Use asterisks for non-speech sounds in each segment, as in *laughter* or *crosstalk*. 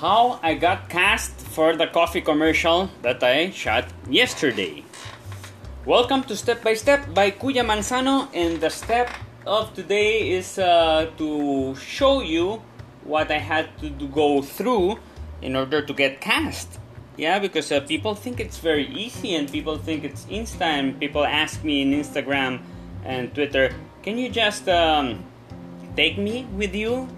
how I got cast for the coffee commercial that I shot yesterday. Welcome to Step by Step by Kuya Manzano, and the step of today is uh, to show you what I had to go through in order to get cast. Yeah, because uh, people think it's very easy and people think it's instant. People ask me in Instagram and Twitter, can you just um, take me with you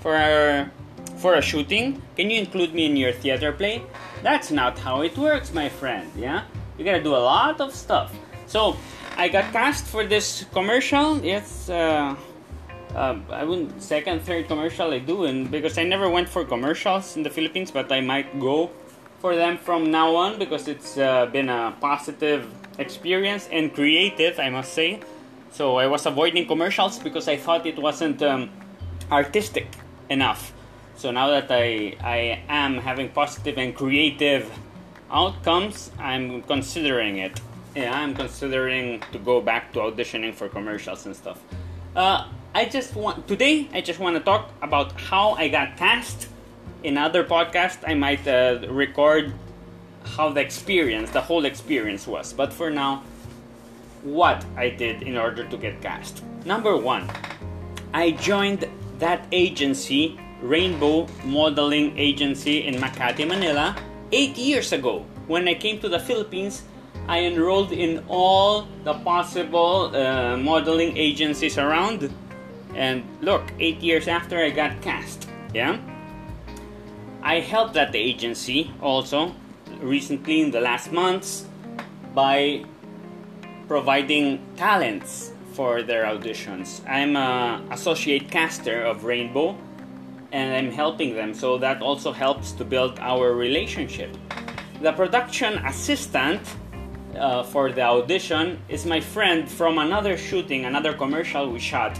for for a shooting? Can you include me in your theater play? That's not how it works, my friend. Yeah, you gotta do a lot of stuff. So I got cast for this commercial. It's uh, uh, I wouldn't second, third commercial I do, and because I never went for commercials in the Philippines, but I might go for them from now on because it's uh, been a positive experience and creative, I must say. So I was avoiding commercials because I thought it wasn't um, artistic enough. So now that I I am having positive and creative outcomes, I'm considering it. Yeah, I'm considering to go back to auditioning for commercials and stuff. Uh, I just want today. I just want to talk about how I got cast. In other podcasts, I might uh, record how the experience, the whole experience was. But for now, what I did in order to get cast. Number one, I joined that agency Rainbow Modeling Agency in Makati, Manila, eight years ago. When I came to the Philippines, I enrolled in all the possible uh, modeling agencies around. And look, eight years after I got cast, yeah? I helped that agency also recently in the last months by providing talents for their auditions. I'm a associate caster of Rainbow and I'm helping them. So that also helps to build our relationship. The production assistant uh, for the audition is my friend from another shooting, another commercial we shot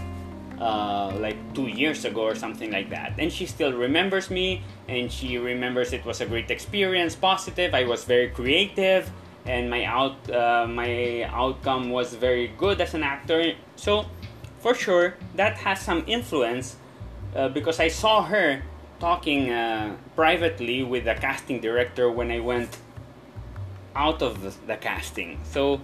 uh, like two years ago or something like that. And she still remembers me and she remembers it was a great experience, positive. I was very creative and my out uh, my outcome was very good as an actor. So for sure that has some influence uh, because I saw her talking uh, privately with the casting director when I went out of the, the, casting. So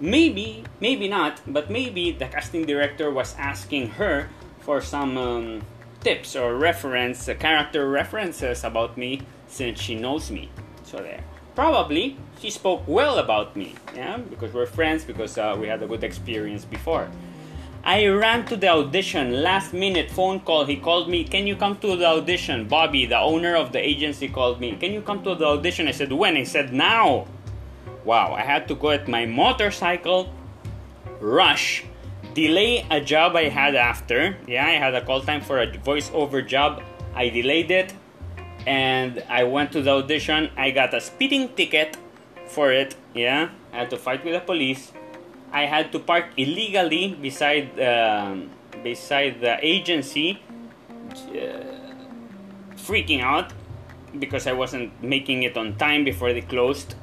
maybe, maybe not, but maybe the casting director was asking her for some um, tips or reference, uh, character references about me since she knows me. So there. Probably she spoke well about me, yeah, because we're friends, because uh, we had a good experience before. I ran to the audition, last minute phone call. He called me, Can you come to the audition? Bobby, the owner of the agency, called me, Can you come to the audition? I said, When? He said, Now. Wow, I had to go at my motorcycle, rush, delay a job I had after. Yeah, I had a call time for a voiceover job. I delayed it and I went to the audition. I got a speeding ticket for it. Yeah, I had to fight with the police I had to park illegally beside uh, beside the agency, uh, freaking out because I wasn't making it on time before they closed.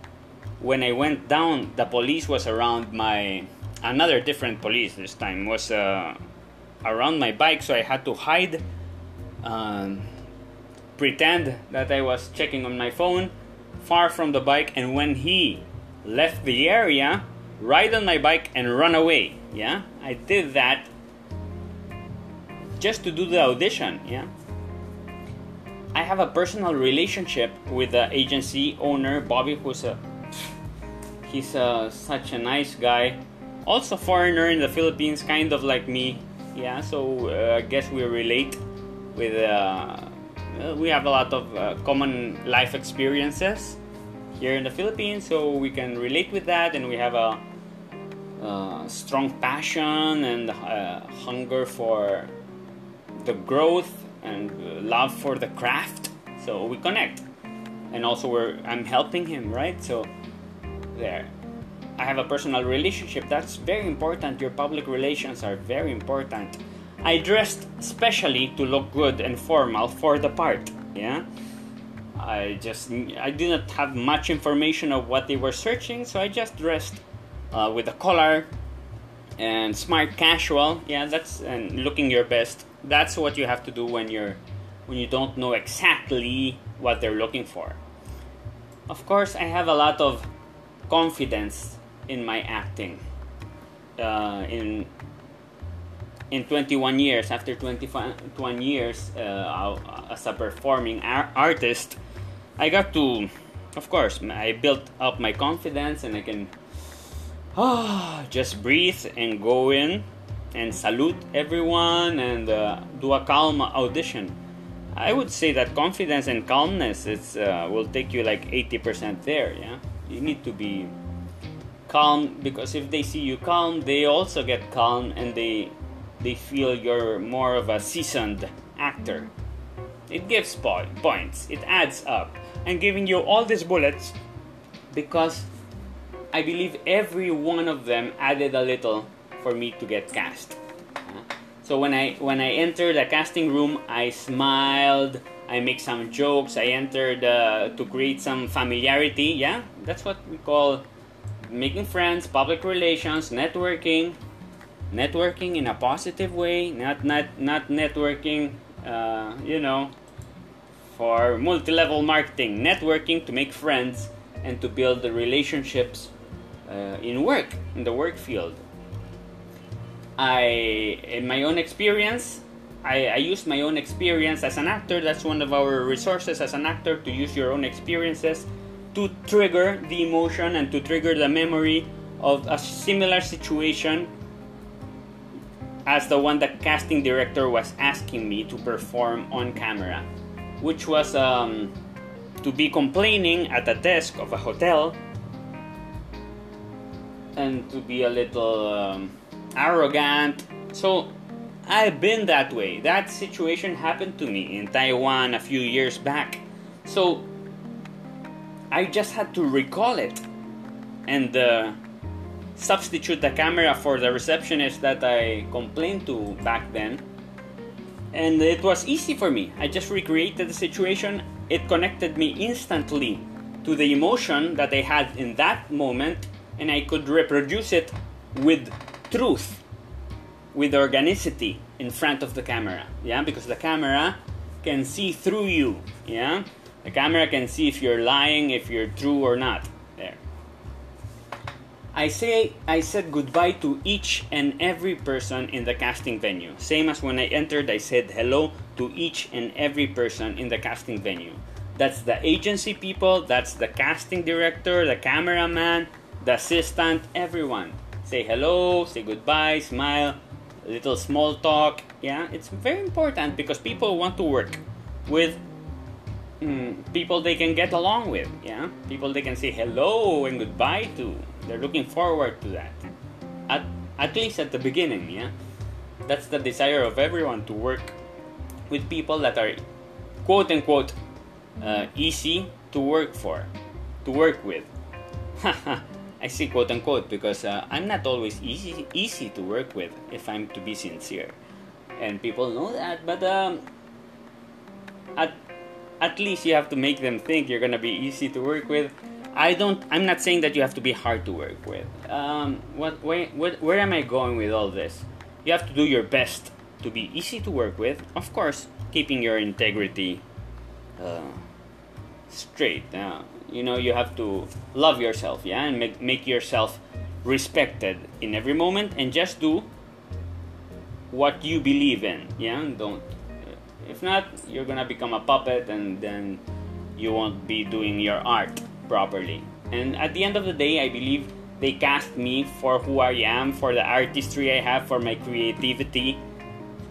When I went down, the police was around my another different police this time was uh, around my bike, so I had to hide, um, pretend that I was checking on my phone, far from the bike, and when he left the area ride on my bike and run away. Yeah, I did that just to do the audition. Yeah, I have a personal relationship with the agency owner Bobby, who's a he's a, such a nice guy. Also foreigner in the Philippines, kind of like me. Yeah, so uh, I guess we relate with. Uh, we have a lot of uh, common life experiences here in the Philippines, so we can relate with that, and we have a uh, strong passion and uh, hunger for the growth and love for the craft. So we connect, and also we're I'm helping him, right? So there. I have a personal relationship. That's very important. Your public relations are very important. I dressed specially to look good and formal for the part. Yeah. I just I didn't have much information of what they were searching, so I just dressed uh, with a collar and smart casual. Yeah, that's and looking your best. That's what you have to do when you're when you don't know exactly what they're looking for. Of course, I have a lot of confidence in my acting. Uh, in in 21 years, after 21 years uh, as a performing ar- artist, I got to, of course, I built up my confidence and I can oh, just breathe and go in and salute everyone and uh, do a calm audition. I would say that confidence and calmness it's, uh, will take you like 80% there. Yeah, you need to be calm because if they see you calm, they also get calm and they they feel you're more of a seasoned actor. It gives po- points. It adds up. I'm giving you all these bullets because I believe every one of them added a little for me to get cast. So when I when I entered the casting room, I smiled. I make some jokes. I entered uh, to create some familiarity. Yeah, that's what we call making friends, public relations, networking. Networking in a positive way, not not not networking. Uh, you know, for multi-level marketing, networking to make friends and to build the relationships uh, in work in the work field I, in my own experience, I, I used my own experience as an actor. That's one of our resources as an actor to use your own experiences to trigger the emotion and to trigger the memory of a similar situation as the one the casting director was asking me to perform on camera, which was um, to be complaining at the desk of a hotel and to be a little. Um, arrogant. So I've been that way. That situation happened to me in Taiwan a few years back. So I just had to recall it and uh, substitute the camera for the receptionist that I complained to back then. And it was easy for me. I just recreated the situation. It connected me instantly to the emotion that I had in that moment, and I could reproduce it with truth with organicity in front of the camera yeah? Because the camera can see through you yeah? The camera can see if you're lying if you're true or not. There. I say i said goodbye to each and every person in the casting venue. Same as when i entered i said hello to each and every person in the casting venue. That's the agency people that's the casting director the cameraman the assistant everyone say hello, say goodbye, smile, little small talk. Yeah, it's very important because people want to work with mm, people they can get along with. Yeah, people they can say hello and goodbye to. They're looking forward to that. At at least at the beginning. Yeah, that's the desire of everyone to work with people that are quote unquote uh, easy to work for, to work with. *laughs* I say quote unquote because uh, I'm not always easy easy to work with if I'm to be sincere, and people know that. But um, at at least you have to make them think you're gonna be easy to work with. I don't. I'm not saying that you have to be hard to work with. Um, what, where, where, where am I going with all this? You have to do your best to be easy to work with. Of course, keeping your integrity uh, straight. Uh, you know you have to love yourself yeah and make, make yourself respected in every moment and just do what you believe in yeah don't uh, if not you're gonna become a puppet and then you won't be doing your art properly. And at the end of the day i believe they cast me for who i am for the artistry i have for my creativity.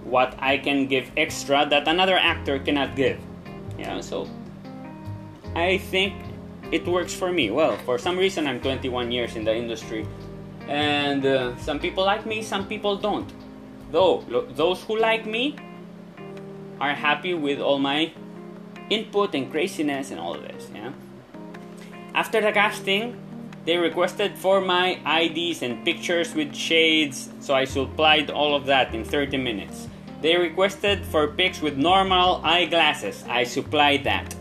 What i can give extra that another actor cannot give yeah so i think it works for me. Well, for some reason, I'm 21 years in the industry, and uh, some people like me, some people don't. Though lo- those who like me are happy with all my input and craziness and all of this. Yeah. After the casting, they requested for my IDs and pictures with shades, so I supplied all of that in 30 minutes. They requested for pics with normal eyeglasses. I supplied that.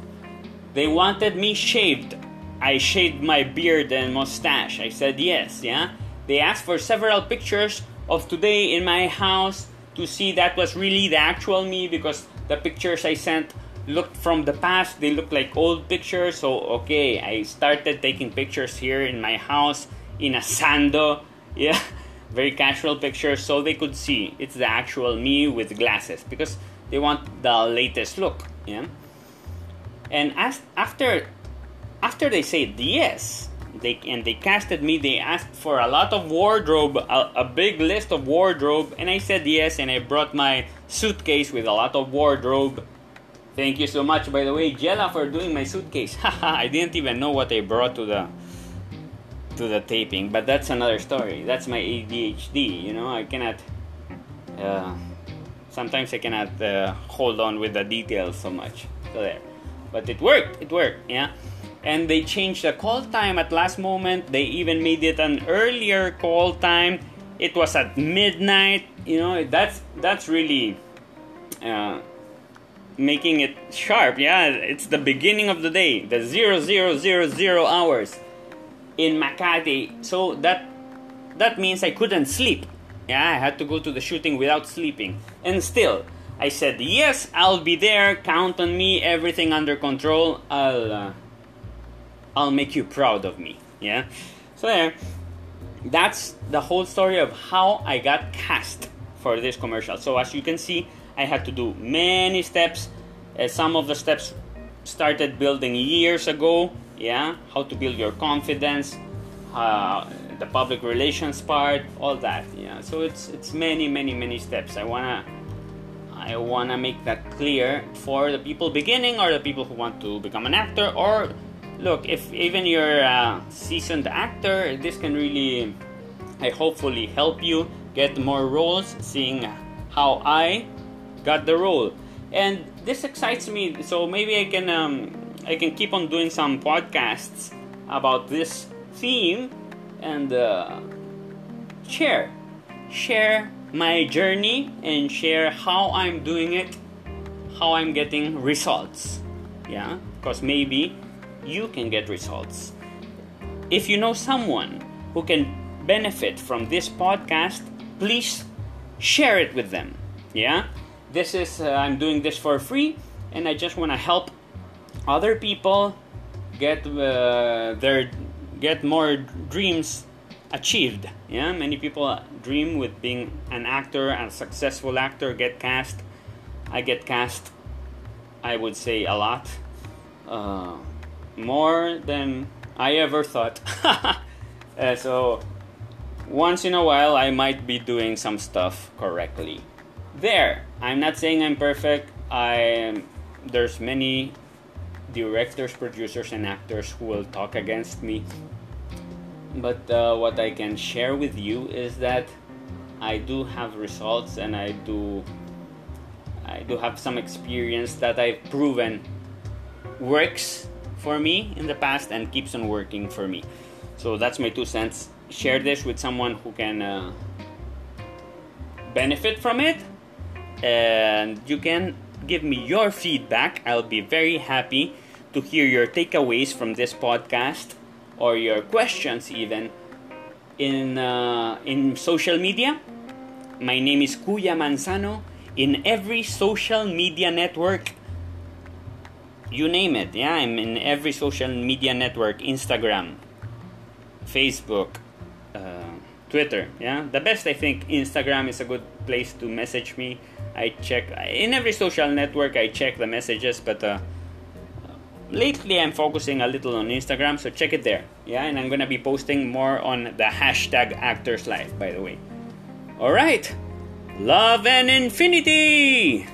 They wanted me shaved. I shaved my beard and mustache. I said yes, yeah. They asked for several pictures of today in my house to see that was really the actual me because the pictures I sent looked from the past they looked like old pictures so okay i started taking pictures here in my house in a sando *laughs* yeah very casual pictures so they could see it's the actual me with glasses because they want the latest look yeah and as after after they said yes they and they casted me they asked for a lot of wardrobe a, a big list of wardrobe and i said yes and i brought my suitcase with a lot of wardrobe Thank you so much, by the way, Jella, for doing my suitcase. *laughs* I didn't even know what I brought to the to the taping, but that's another story. That's my ADHD. You know, I cannot. Uh, sometimes I cannot uh, hold on with the details so much. So there, but it worked. It worked. Yeah, and they changed the call time at last moment. They even made it an earlier call time. It was at midnight. You know, that's that's really. Uh, making it sharp. Yeah, it's the beginning of the day, the zero zero zero zero hours in Makati. So that that means I couldn't sleep. Yeah, I had to go to the shooting without sleeping. And still, I said yes, I'll be there. Count on me. Everything under control. I'll uh, I'll make you proud of me. Yeah. So there. That's the whole story of how I got cast for this commercial. So as you can see, I had to do many steps. Uh, some of the steps started building years ago. Yeah, how to build your confidence, uh, the public relations part, all that. Yeah, so it's it's many many many steps. I wanna I wanna make that clear for the people beginning or the people who want to become an actor or look if even you're a seasoned actor this can really i hopefully help you get more roles seeing how i got the role, and this excites me. So maybe I can um, I can keep on doing some podcasts about this theme and uh, share share my journey and share how I'm doing it, how I'm getting results. Yeah, because maybe you can get results. If you know someone who can benefit from this podcast, please share it with them. Yeah? this is uh, i'm doing this for free and i just want to help other people get uh, their get more dreams achieved. Yeah many people dream with being an actor a successful actor get cast. I get cast i would say a lot. Uh, more than i ever thought. *laughs* Uh, so once in a while i might be doing some stuff correctly. There i'm not saying i'm perfect. I there's many directors producers and actors who will talk against me but uh, what i can share with you is that i do have results and i do i do have some experience that i've proven works for me in the past and keeps on working for me. So that's my two cents. Share this with someone who can uh, benefit from it. And you can give me your feedback. I'll be very happy to hear your takeaways from this podcast or your questions even in uh, in social media. My name is Kuya Manzano in every social media network. You name it. Yeah, I'm in every social media network, Instagram, Facebook, uh, Twitter. Yeah, the best I think Instagram is a good place to message me I check in every social network. I check the messages, but uh, lately I'm focusing a little on Instagram, so check it there. Yeah, and I'm gonna be posting more on the hashtag Actors Life, by the way. All right, love and infinity.